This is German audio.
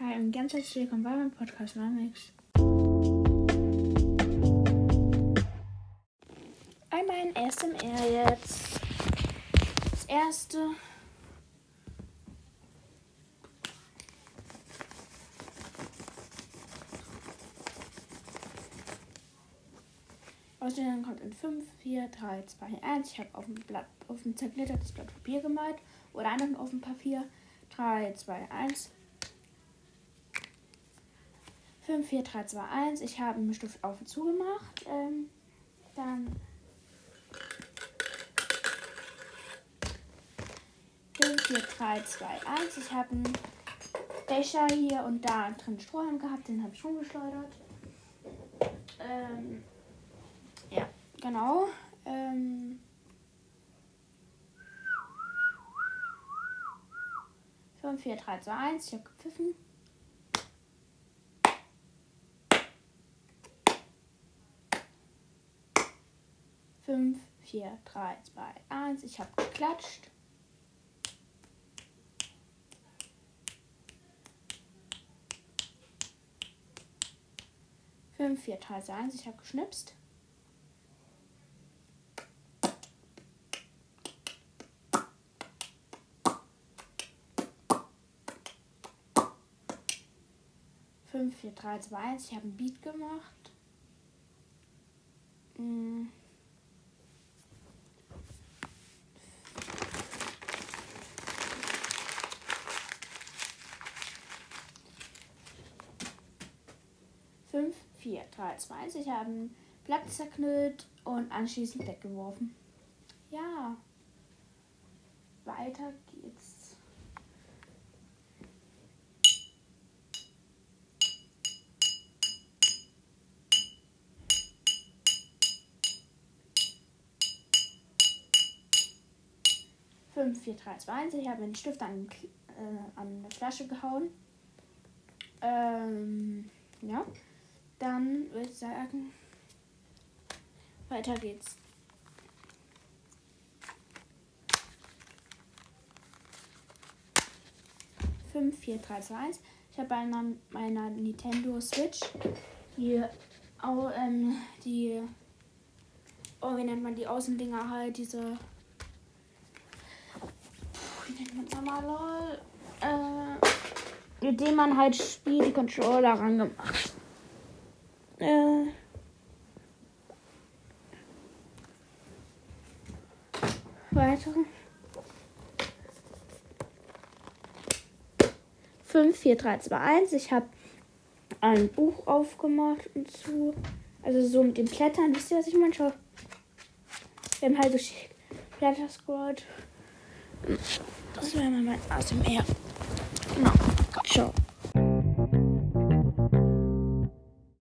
Hi und ganz herzlich willkommen bei meinem Podcast Mamix. Einmal ein SMR jetzt. Das erste. Außerdem kommt in 5, 4, 3, 2, 1. Ich habe auf dem Blatt, auf dem zerklittertes Blatt Papier gemalt. Oder anderen auf dem Papier. 3, 2, 1. 5, 4, 3, 2, 1. Ich habe einen Stift auf und zu gemacht. Ähm, dann 5, 4, 3, 2, 1. Ich habe einen Becher hier und da drin Strohhalm gehabt. Den habe ich rumgeschleudert. Ähm, ja, genau. Ähm, 5, 4, 3, 2, 1. Ich habe gepfiffen. 5, 4, 3, 2, 1. Ich habe geklatscht. Fünf, vier, drei, zwei, eins. Ich habe geschnipst. Fünf, vier, drei, zwei, eins. Ich habe einen Beat gemacht. Hm. 5, 4, 3, 2, 1. Ich habe ein Blatt zerknüllt und anschließend weggeworfen. Ja. Weiter geht's. Fünf, vier, drei, zwei, eins. Ich habe den Stift an, äh, an eine Flasche gehauen. Ähm, ja. Dann würde ich sagen, weiter geht's. Fünf, vier, drei, zwei, eins. Ich habe bei einer, meiner Nintendo Switch die, au, ähm, die, oh, wie nennt man die Außendinger halt, diese, wie nennt man es nochmal, lol, äh, mit dem man halt spielt, die Controller rangemacht. Äh, weitere. 5, 4, 3, 2, 1. Ich habe ein Buch aufgemacht und so. Also so mit dem Klettern. Wisst ihr, was ich meine? Schau. Wir haben halt durch Blätter scrollt. Das wäre mal mein ASMR. Genau. Ciao.